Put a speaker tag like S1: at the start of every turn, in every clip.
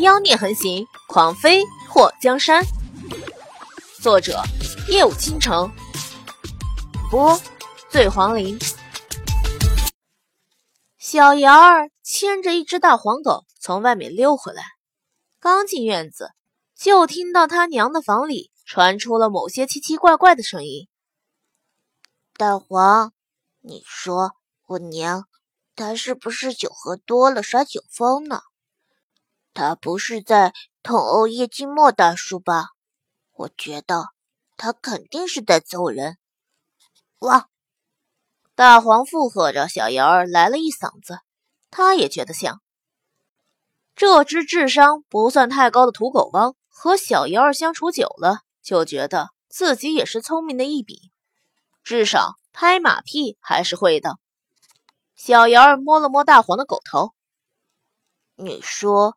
S1: 妖孽横行，狂飞破江山。作者：夜舞倾城，播：醉黄林。小瑶儿牵着一只大黄狗从外面溜回来，刚进院子，就听到他娘的房里传出了某些奇奇怪怪的声音。
S2: 大黄，你说我娘她是不是酒喝多了耍酒疯呢？他不是在痛殴叶寂寞大叔吧？我觉得他肯定是在揍人。
S1: 哇！大黄附和着小瑶儿来了一嗓子，他也觉得像。这只智商不算太高的土狗帮和小瑶儿相处久了，就觉得自己也是聪明的一笔。至少拍马屁还是会的。小瑶儿摸了摸大黄的狗头，
S2: 你说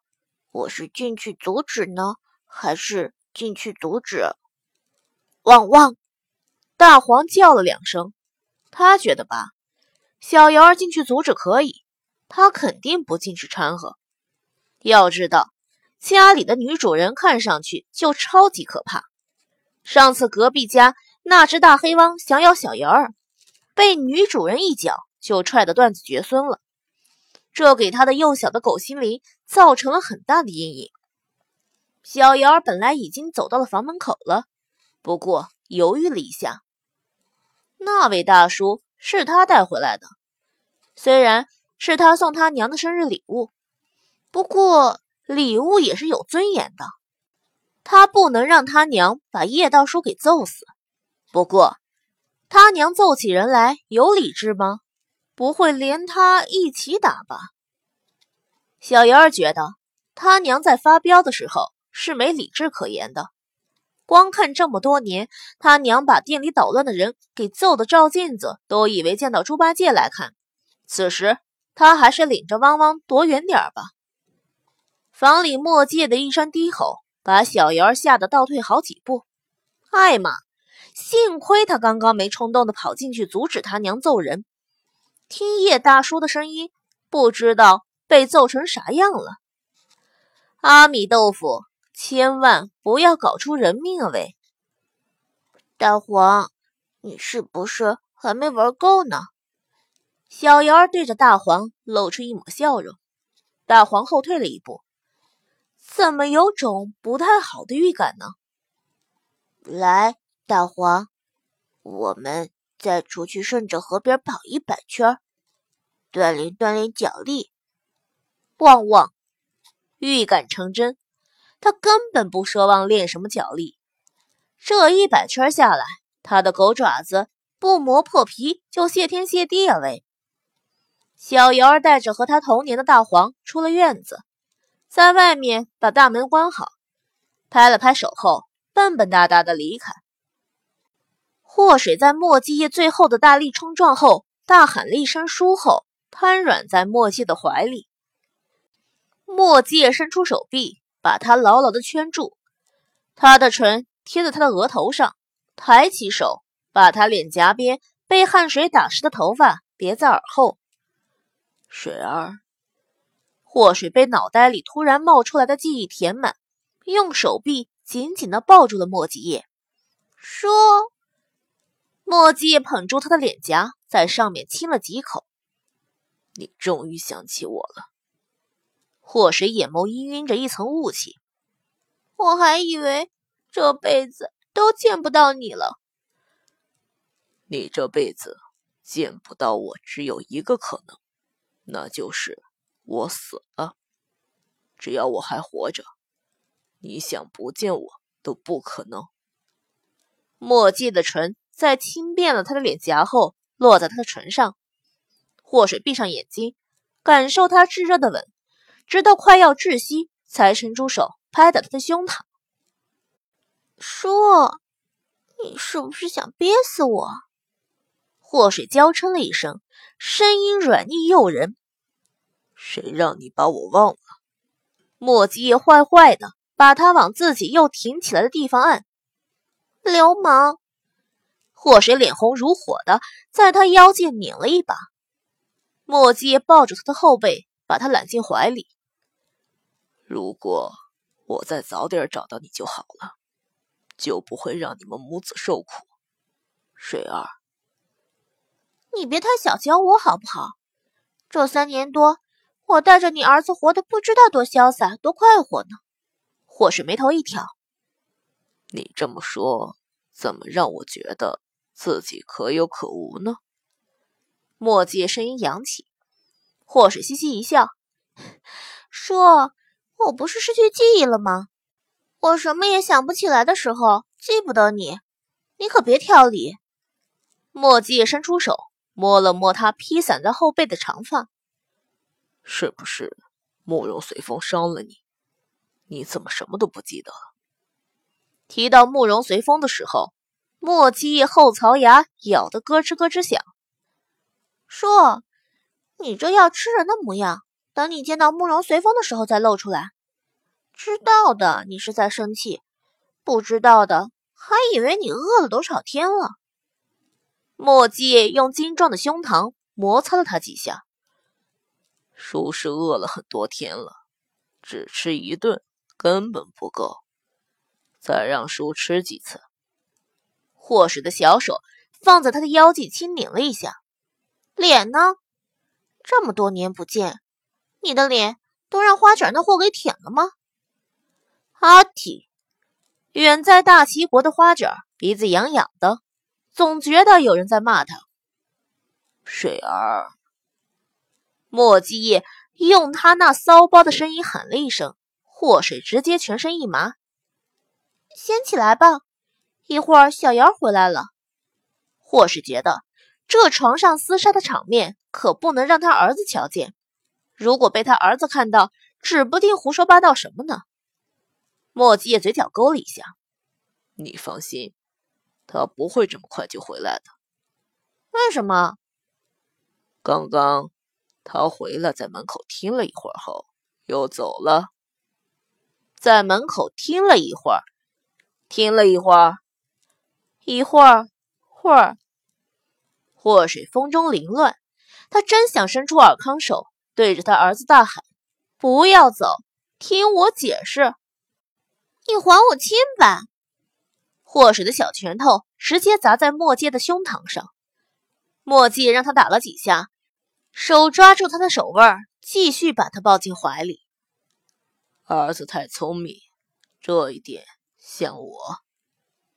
S2: 我是进去阻止呢，还是进去阻止？
S1: 汪汪！大黄叫了两声，他觉得吧，小瑶儿进去阻止可以，他肯定不进去掺和。要知道，家里的女主人看上去就超级可怕。上次隔壁家。那只大黑汪想咬小瑶儿，被女主人一脚就踹得断子绝孙了。这给他的幼小的狗心灵造成了很大的阴影。小瑶儿本来已经走到了房门口了，不过犹豫了一下。那位大叔是他带回来的，虽然是他送他娘的生日礼物，不过礼物也是有尊严的。他不能让他娘把叶大叔给揍死。不过，他娘揍起人来有理智吗？不会连他一起打吧？小瑶儿觉得他娘在发飙的时候是没理智可言的。光看这么多年，他娘把店里捣乱的人给揍得照镜子，都以为见到猪八戒来看。此时他还是领着汪汪躲远点吧。房里墨界的一声低吼，把小瑶儿吓得倒退好几步。艾玛！幸亏他刚刚没冲动的跑进去阻止他娘揍人，听叶大叔的声音，不知道被揍成啥样了。阿米豆腐，千万不要搞出人命啊！喂，
S2: 大黄，你是不是还没玩够呢？
S1: 小瑶儿对着大黄露出一抹笑容。大黄后退了一步，怎么有种不太好的预感呢？
S2: 来。大黄，我们再出去顺着河边跑一百圈，锻炼锻炼脚力。
S1: 旺旺，预感成真，他根本不奢望练什么脚力。这一百圈下来，他的狗爪子不磨破皮就谢天谢地了！喂，小瑶儿带着和他同年的大黄出了院子，在外面把大门关好，拍了拍手后，笨笨哒哒的离开。祸水在墨迹叶最后的大力冲撞后，大喊了一声“叔”后，瘫软在墨迹的怀里。墨迹叶伸出手臂，把他牢牢的圈住，他的唇贴在他的额头上，抬起手，把他脸颊边被汗水打湿的头发别在耳后。水儿，祸水被脑袋里突然冒出来的记忆填满，用手臂紧紧的抱住了墨迹叶，说。墨迹捧住他的脸颊，在上面亲了几口。你终于想起我了。祸水眼眸氤氲着一层雾气，
S2: 我还以为这辈子都见不到你了。
S3: 你这辈子见不到我，只有一个可能，那就是我死了。只要我还活着，你想不见我都不可能。
S1: 墨迹的唇。在亲遍了他的脸颊后，落在他的唇上。祸水闭上眼睛，感受他炙热的吻，直到快要窒息，才伸出手拍打他的胸膛，
S2: 说：“你是不是想憋死我？”
S1: 祸水娇嗔了一声，声音软腻诱人：“
S3: 谁让你把我忘了？”
S1: 莫迹坏坏的把他往自己又挺起来的地方按，
S2: 流氓。
S1: 祸水脸红如火的，在他腰间拧了一把。墨迹抱住他的后背，把他揽进怀里。
S3: 如果我再早点找到你就好了，就不会让你们母子受苦。水儿，
S2: 你别太小瞧我好不好？这三年多，我带着你儿子活得不知道多潇洒、多快活呢。
S1: 霍水眉头一挑：“
S3: 你这么说，怎么让我觉得自己可有可无呢？”
S1: 墨迹声音扬起，霍水嘻嘻一笑，
S2: 说：“我不是失去记忆了吗？我什么也想不起来的时候，记不得你，你可别挑理。”
S1: 墨迹伸出手摸了摸他披散在后背的长发，
S3: 是不是慕容随风伤了你？你怎么什么都不记得了？
S1: 提到慕容随风的时候，墨迹后槽牙咬得咯吱咯吱响。
S2: 说：“你这要吃人的模样，等你见到慕容随风的时候再露出来。知道的你是在生气，不知道的还以为你饿了多少天了。”
S1: 墨迹用精壮的胸膛摩擦了他几下。
S3: 叔是饿了很多天了，只吃一顿根本不够，再让叔吃几次。
S1: 霍水的小手放在他的腰际轻拧了一下。
S2: 脸呢？这么多年不见，你的脸都让花卷那货给舔了吗？
S1: 阿嚏，远在大齐国的花卷鼻子痒痒的，总觉得有人在骂他。
S3: 水儿，
S1: 莫基叶用他那骚包的声音喊了一声，霍水直接全身一麻。
S2: 先起来吧，一会儿小姚回来了。
S1: 霍氏觉得。这床上厮杀的场面可不能让他儿子瞧见，如果被他儿子看到，指不定胡说八道什么呢。莫季叶嘴角勾了一下：“
S3: 你放心，他不会这么快就回来的。”“
S2: 为什么？”“
S3: 刚刚他回来，在门口听了一会儿后又走了。”“
S1: 在门口听了一会儿，听了一会儿，一会儿，会儿。”祸水风中凌乱，他真想伸出尔康手，对着他儿子大喊：“不要走，听我解释！
S2: 你还我亲吧！”
S1: 祸水的小拳头直接砸在墨界的胸膛上，墨界让他打了几下，手抓住他的手腕，继续把他抱进怀里。
S3: 儿子太聪明，这一点像我。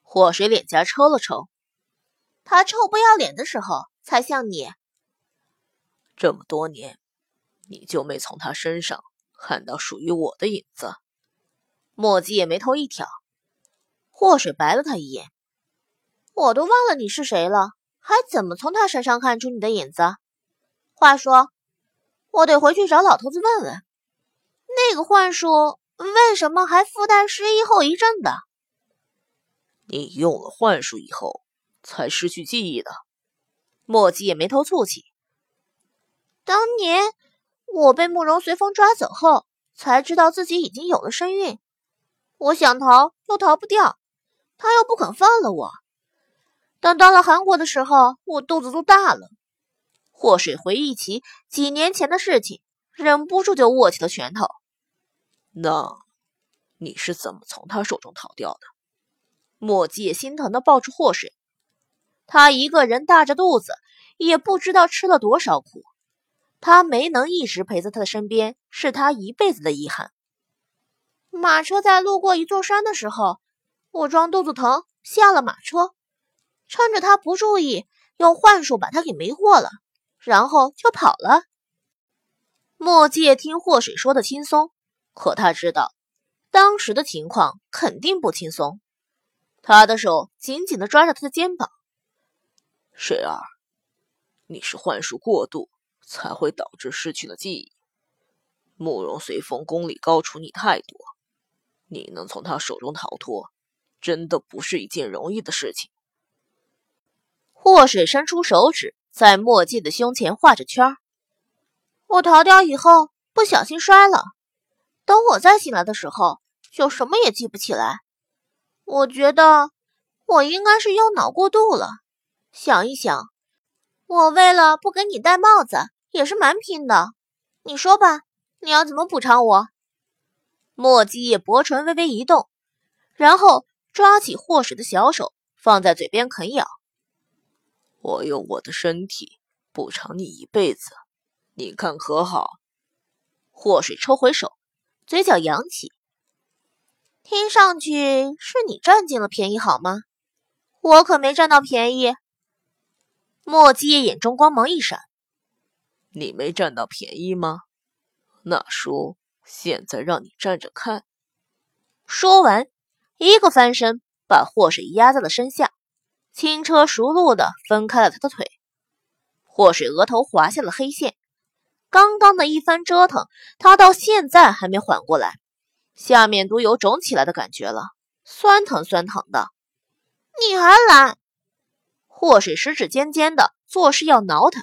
S1: 祸水脸颊抽了抽。
S2: 他臭不要脸的时候才像你。
S3: 这么多年，你就没从他身上看到属于我的影子？
S1: 墨迹也眉头一挑，祸水白了他一眼。
S2: 我都忘了你是谁了，还怎么从他身上看出你的影子？话说，我得回去找老头子问问，那个幻术为什么还附带失忆后遗症的？
S3: 你用了幻术以后。才失去记忆的，
S1: 墨迹也眉头蹙起。
S2: 当年我被慕容随风抓走后，才知道自己已经有了身孕。我想逃又逃不掉，他又不肯放了我。等到了韩国的时候，我肚子都大了。
S1: 祸水回忆起几年前的事情，忍不住就握起了拳头。
S3: 那你是怎么从他手中逃掉的？
S1: 墨迹也心疼的抱住祸水。他一个人大着肚子，也不知道吃了多少苦。他没能一直陪在他的身边，是他一辈子的遗憾。
S2: 马车在路过一座山的时候，我装肚子疼下了马车，趁着他不注意，用幻术把他给迷惑了，然后就跑了。
S1: 墨界听祸水说的轻松，可他知道当时的情况肯定不轻松。他的手紧紧地抓着他的肩膀。
S3: 水儿，你是幻术过度才会导致失去了记忆。慕容随风功力高出你太多，你能从他手中逃脱，真的不是一件容易的事情。
S1: 祸水伸出手指在墨迹的胸前画着圈
S2: 我逃掉以后不小心摔了，等我再醒来的时候，就什么也记不起来。我觉得我应该是用脑过度了。想一想，我为了不给你戴帽子，也是蛮拼的。你说吧，你要怎么补偿我？
S1: 莫基叶薄唇微微一动，然后抓起祸水的小手放在嘴边啃咬。
S3: 我用我的身体补偿你一辈子，你看可好？
S1: 祸水抽回手，嘴角扬起。听上去是你占尽了便宜，好吗？我可没占到便宜。莫基叶眼中光芒一闪：“
S3: 你没占到便宜吗？那叔现在让你站着看。”
S1: 说完，一个翻身把祸水压在了身下，轻车熟路的分开了他的腿。祸水额头划下了黑线，刚刚的一番折腾，他到现在还没缓过来。下面都有肿起来的感觉了，酸疼酸疼的。你还懒？祸水食指尖尖的，做事要挠他。